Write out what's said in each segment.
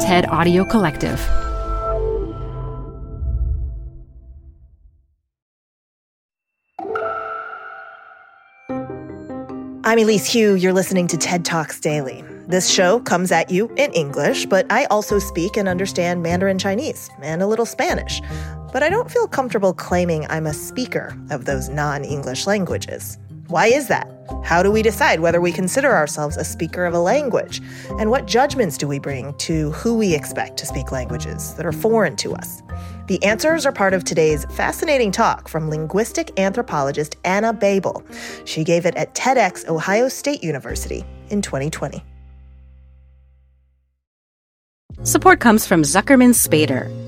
TED Audio Collective. I'm Elise Hu. You're listening to TED Talks Daily. This show comes at you in English, but I also speak and understand Mandarin Chinese and a little Spanish. But I don't feel comfortable claiming I'm a speaker of those non English languages. Why is that? How do we decide whether we consider ourselves a speaker of a language? And what judgments do we bring to who we expect to speak languages that are foreign to us? The answers are part of today's fascinating talk from linguistic anthropologist Anna Babel. She gave it at TEDx Ohio State University in 2020. Support comes from Zuckerman Spader.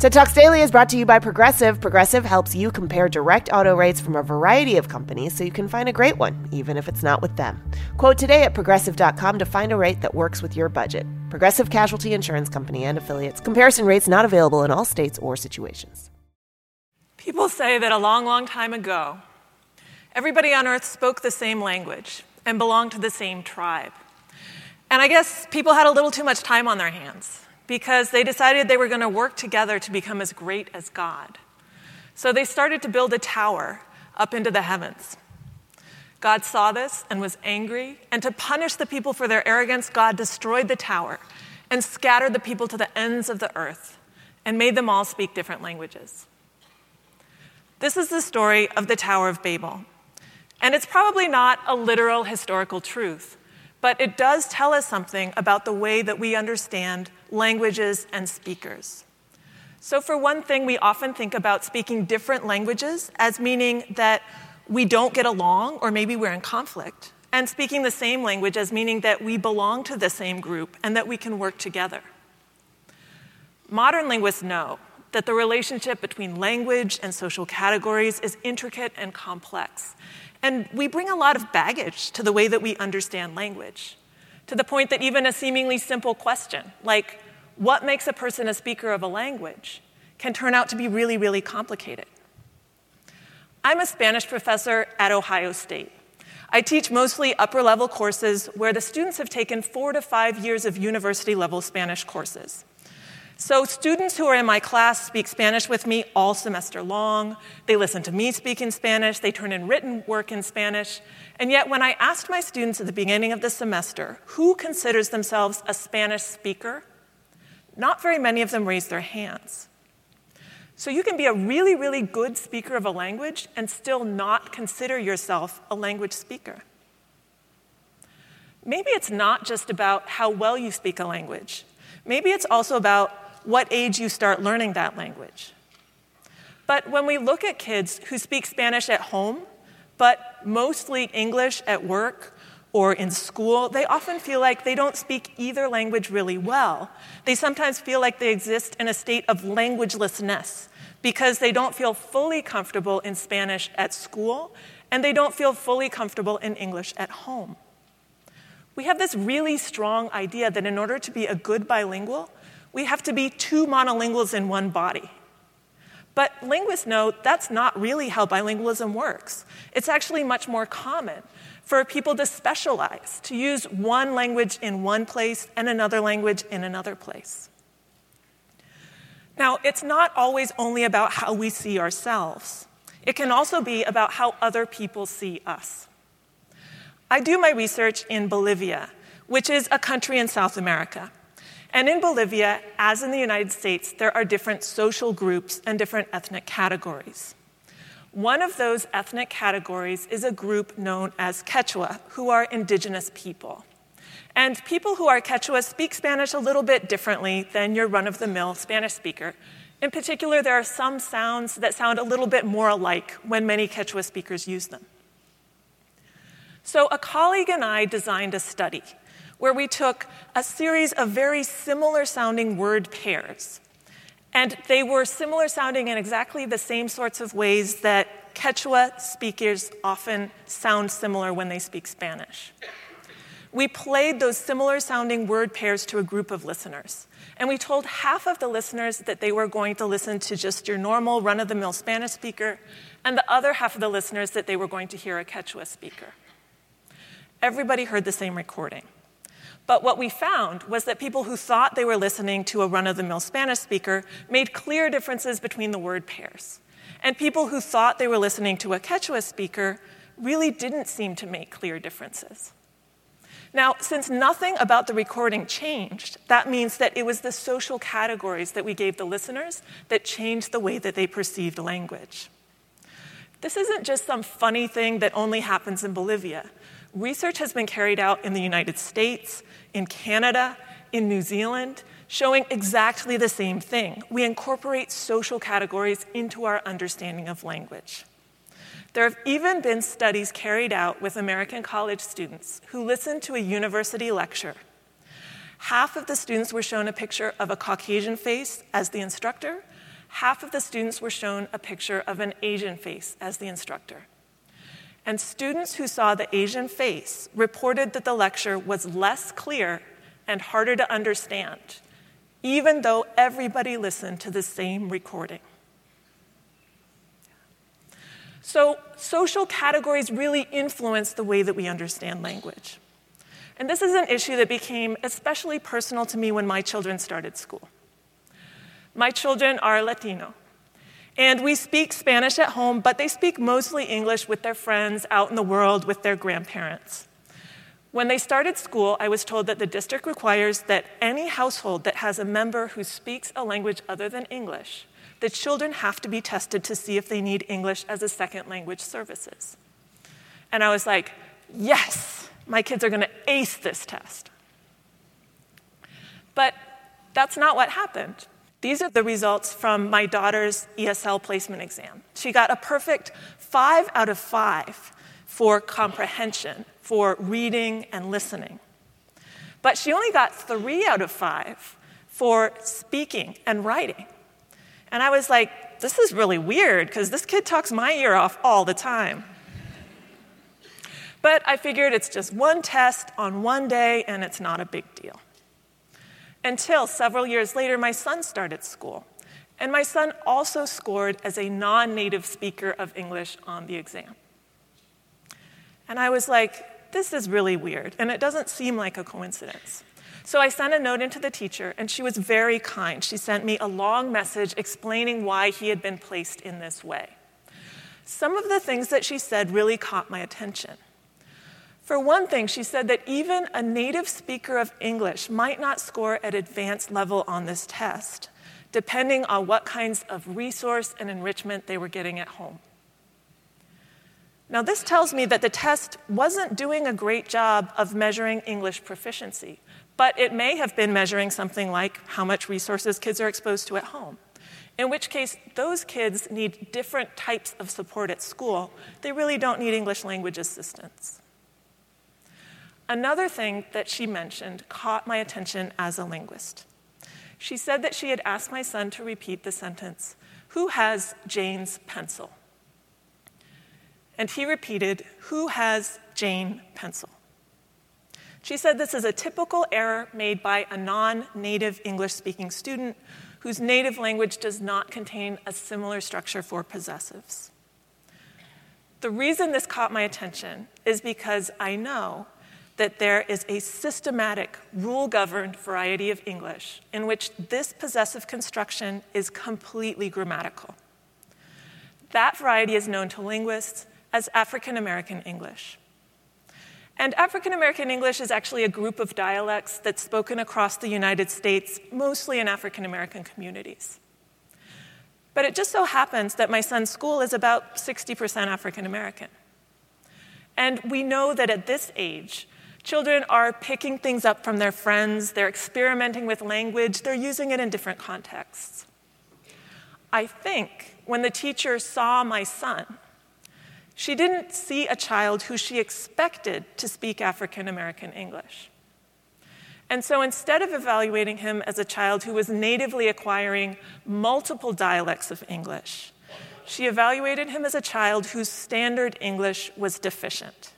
TED Talks Daily is brought to you by Progressive. Progressive helps you compare direct auto rates from a variety of companies so you can find a great one, even if it's not with them. Quote today at progressive.com to find a rate that works with your budget. Progressive Casualty Insurance Company and affiliates. Comparison rates not available in all states or situations. People say that a long, long time ago, everybody on earth spoke the same language and belonged to the same tribe. And I guess people had a little too much time on their hands because they decided they were going to work together to become as great as God. So they started to build a tower up into the heavens. God saw this and was angry, and to punish the people for their arrogance, God destroyed the tower and scattered the people to the ends of the earth and made them all speak different languages. This is the story of the Tower of Babel. And it's probably not a literal historical truth, but it does tell us something about the way that we understand languages and speakers. So, for one thing, we often think about speaking different languages as meaning that we don't get along or maybe we're in conflict, and speaking the same language as meaning that we belong to the same group and that we can work together. Modern linguists know that the relationship between language and social categories is intricate and complex. And we bring a lot of baggage to the way that we understand language, to the point that even a seemingly simple question, like, what makes a person a speaker of a language, can turn out to be really, really complicated. I'm a Spanish professor at Ohio State. I teach mostly upper level courses where the students have taken four to five years of university level Spanish courses. So, students who are in my class speak Spanish with me all semester long. They listen to me speak in Spanish. They turn in written work in Spanish. And yet, when I asked my students at the beginning of the semester who considers themselves a Spanish speaker, not very many of them raised their hands. So, you can be a really, really good speaker of a language and still not consider yourself a language speaker. Maybe it's not just about how well you speak a language. Maybe it's also about what age you start learning that language. But when we look at kids who speak Spanish at home, but mostly English at work or in school, they often feel like they don't speak either language really well. They sometimes feel like they exist in a state of languagelessness because they don't feel fully comfortable in Spanish at school and they don't feel fully comfortable in English at home. We have this really strong idea that in order to be a good bilingual, we have to be two monolinguals in one body. But linguists know that's not really how bilingualism works. It's actually much more common for people to specialize, to use one language in one place and another language in another place. Now, it's not always only about how we see ourselves, it can also be about how other people see us. I do my research in Bolivia, which is a country in South America. And in Bolivia, as in the United States, there are different social groups and different ethnic categories. One of those ethnic categories is a group known as Quechua, who are indigenous people. And people who are Quechua speak Spanish a little bit differently than your run of the mill Spanish speaker. In particular, there are some sounds that sound a little bit more alike when many Quechua speakers use them. So, a colleague and I designed a study where we took a series of very similar sounding word pairs. And they were similar sounding in exactly the same sorts of ways that Quechua speakers often sound similar when they speak Spanish. We played those similar sounding word pairs to a group of listeners. And we told half of the listeners that they were going to listen to just your normal run of the mill Spanish speaker, and the other half of the listeners that they were going to hear a Quechua speaker. Everybody heard the same recording. But what we found was that people who thought they were listening to a run of the mill Spanish speaker made clear differences between the word pairs. And people who thought they were listening to a Quechua speaker really didn't seem to make clear differences. Now, since nothing about the recording changed, that means that it was the social categories that we gave the listeners that changed the way that they perceived language. This isn't just some funny thing that only happens in Bolivia. Research has been carried out in the United States, in Canada, in New Zealand, showing exactly the same thing. We incorporate social categories into our understanding of language. There have even been studies carried out with American college students who listened to a university lecture. Half of the students were shown a picture of a Caucasian face as the instructor, half of the students were shown a picture of an Asian face as the instructor. And students who saw the Asian face reported that the lecture was less clear and harder to understand, even though everybody listened to the same recording. So, social categories really influence the way that we understand language. And this is an issue that became especially personal to me when my children started school. My children are Latino, and we speak Spanish at home, but they speak mostly English with their friends out in the world with their grandparents. When they started school, I was told that the district requires that any household that has a member who speaks a language other than English the children have to be tested to see if they need English as a second language services. And I was like, yes, my kids are going to ace this test. But that's not what happened. These are the results from my daughter's ESL placement exam. She got a perfect five out of five for comprehension, for reading and listening. But she only got three out of five for speaking and writing. And I was like, this is really weird because this kid talks my ear off all the time. But I figured it's just one test on one day and it's not a big deal. Until several years later, my son started school. And my son also scored as a non native speaker of English on the exam. And I was like, this is really weird, and it doesn't seem like a coincidence. So I sent a note into the teacher, and she was very kind. She sent me a long message explaining why he had been placed in this way. Some of the things that she said really caught my attention. For one thing, she said that even a native speaker of English might not score at advanced level on this test, depending on what kinds of resource and enrichment they were getting at home. Now, this tells me that the test wasn't doing a great job of measuring English proficiency but it may have been measuring something like how much resources kids are exposed to at home. In which case, those kids need different types of support at school. They really don't need English language assistance. Another thing that she mentioned caught my attention as a linguist. She said that she had asked my son to repeat the sentence, Who has Jane's pencil? And he repeated, Who has Jane pencil? She said this is a typical error made by a non native English speaking student whose native language does not contain a similar structure for possessives. The reason this caught my attention is because I know that there is a systematic, rule governed variety of English in which this possessive construction is completely grammatical. That variety is known to linguists as African American English. And African American English is actually a group of dialects that's spoken across the United States, mostly in African American communities. But it just so happens that my son's school is about 60% African American. And we know that at this age, children are picking things up from their friends, they're experimenting with language, they're using it in different contexts. I think when the teacher saw my son, she didn't see a child who she expected to speak African American English. And so instead of evaluating him as a child who was natively acquiring multiple dialects of English, she evaluated him as a child whose standard English was deficient.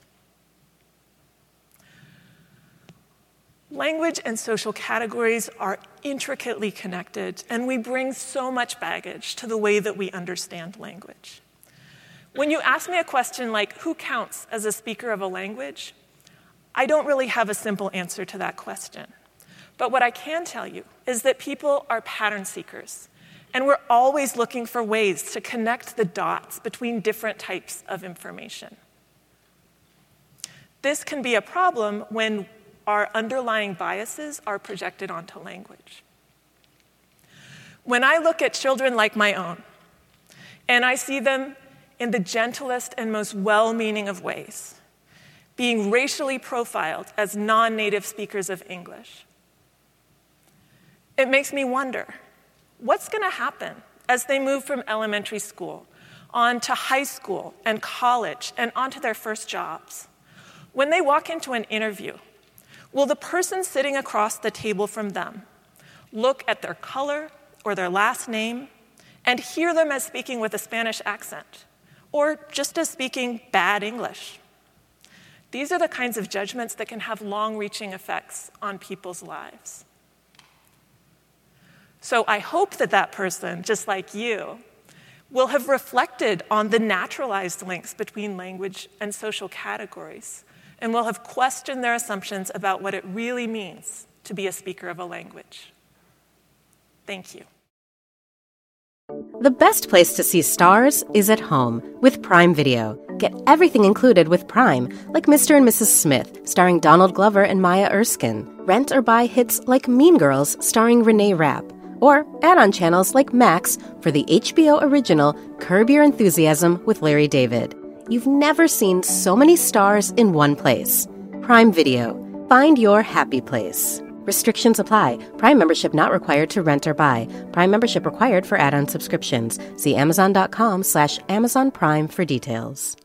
Language and social categories are intricately connected, and we bring so much baggage to the way that we understand language. When you ask me a question like, who counts as a speaker of a language? I don't really have a simple answer to that question. But what I can tell you is that people are pattern seekers, and we're always looking for ways to connect the dots between different types of information. This can be a problem when our underlying biases are projected onto language. When I look at children like my own, and I see them in the gentlest and most well meaning of ways, being racially profiled as non native speakers of English, it makes me wonder what's going to happen as they move from elementary school on to high school and college and onto their first jobs? When they walk into an interview, Will the person sitting across the table from them look at their color or their last name and hear them as speaking with a Spanish accent or just as speaking bad English? These are the kinds of judgments that can have long reaching effects on people's lives. So I hope that that person, just like you, will have reflected on the naturalized links between language and social categories and will have questioned their assumptions about what it really means to be a speaker of a language. Thank you. The best place to see stars is at home with Prime Video. Get everything included with Prime, like Mr. and Mrs. Smith, starring Donald Glover and Maya Erskine. Rent or buy hits like Mean Girls, starring Renee Rapp. Or add on channels like Max for the HBO original Curb Your Enthusiasm with Larry David. You've never seen so many stars in one place. Prime Video. Find your happy place. Restrictions apply. Prime membership not required to rent or buy. Prime membership required for add-on subscriptions. See Amazon.com slash Amazon Prime for details.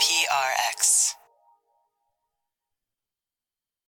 PR